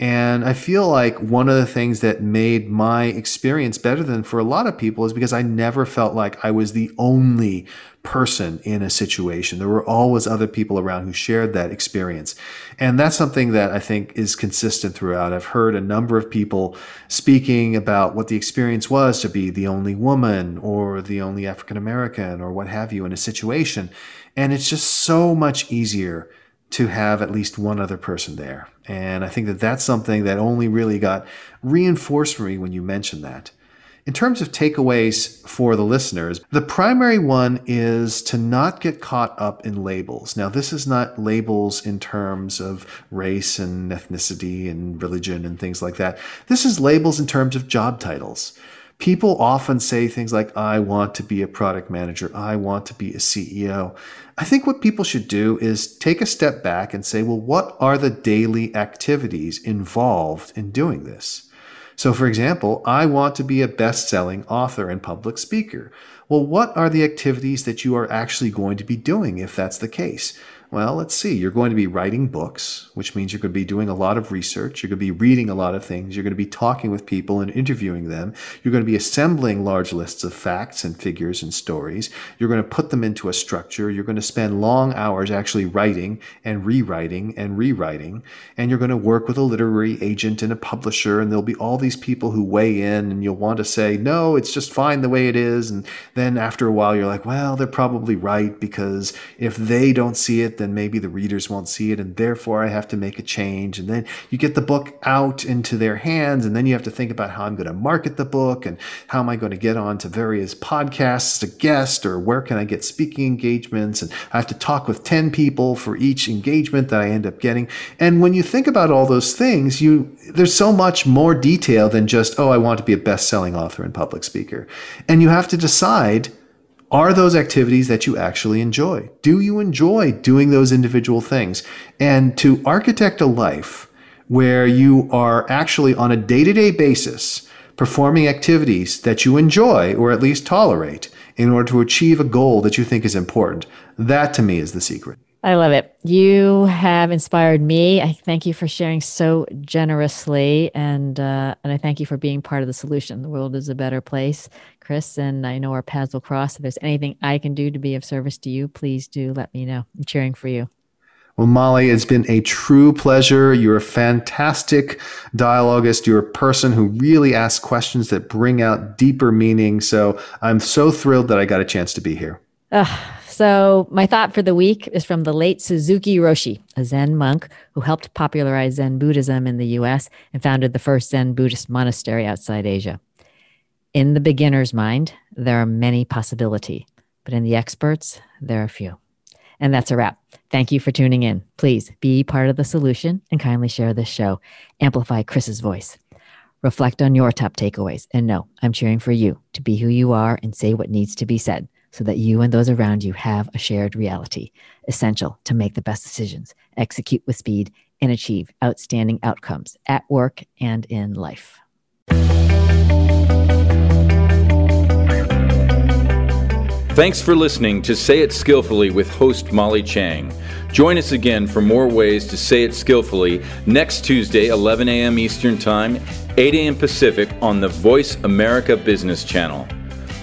And I feel like one of the things that made my experience better than for a lot of people is because I never felt like I was the only person in a situation. There were always other people around who shared that experience. And that's something that I think is consistent throughout. I've heard a number of people speaking about what the experience was to be the only woman or the only African American or what have you in a situation. And it's just so much easier to have at least one other person there. And I think that that's something that only really got reinforced for me when you mentioned that. In terms of takeaways for the listeners, the primary one is to not get caught up in labels. Now, this is not labels in terms of race and ethnicity and religion and things like that. This is labels in terms of job titles. People often say things like, I want to be a product manager, I want to be a CEO. I think what people should do is take a step back and say, well, what are the daily activities involved in doing this? So, for example, I want to be a best selling author and public speaker. Well, what are the activities that you are actually going to be doing if that's the case? Well, let's see. You're going to be writing books, which means you're going to be doing a lot of research. You're going to be reading a lot of things. You're going to be talking with people and interviewing them. You're going to be assembling large lists of facts and figures and stories. You're going to put them into a structure. You're going to spend long hours actually writing and rewriting and rewriting. And you're going to work with a literary agent and a publisher. And there'll be all these people who weigh in and you'll want to say, no, it's just fine the way it is. And then after a while, you're like, well, they're probably right because if they don't see it, then maybe the readers won't see it and therefore I have to make a change. And then you get the book out into their hands and then you have to think about how I'm going to market the book and how am I going to get on to various podcasts to guest or where can I get speaking engagements and I have to talk with 10 people for each engagement that I end up getting. And when you think about all those things, you there's so much more detail than just, oh, I want to be a best-selling author and public speaker. And you have to decide are those activities that you actually enjoy? Do you enjoy doing those individual things? And to architect a life where you are actually on a day to day basis performing activities that you enjoy or at least tolerate in order to achieve a goal that you think is important, that to me is the secret. I love it. You have inspired me. I thank you for sharing so generously, and uh, and I thank you for being part of the solution. The world is a better place, Chris, and I know our paths will cross. If there's anything I can do to be of service to you, please do let me know. I'm cheering for you. Well, Molly, it's been a true pleasure. You're a fantastic dialogist. You're a person who really asks questions that bring out deeper meaning. So I'm so thrilled that I got a chance to be here. Uh, so, my thought for the week is from the late Suzuki Roshi, a Zen monk who helped popularize Zen Buddhism in the US and founded the first Zen Buddhist monastery outside Asia. In the beginner's mind, there are many possibility, but in the experts, there are few. And that's a wrap. Thank you for tuning in. Please be part of the solution and kindly share this show. Amplify Chris's voice. Reflect on your top takeaways and know I'm cheering for you to be who you are and say what needs to be said so that you and those around you have a shared reality, essential to make the best decisions, execute with speed, and achieve outstanding outcomes at work and in life. Thanks for listening to Say It Skillfully with host Molly Chang. Join us again for more ways to say it skillfully next Tuesday, 11 a.m. Eastern Time, 8 a.m. Pacific on the Voice America Business Channel.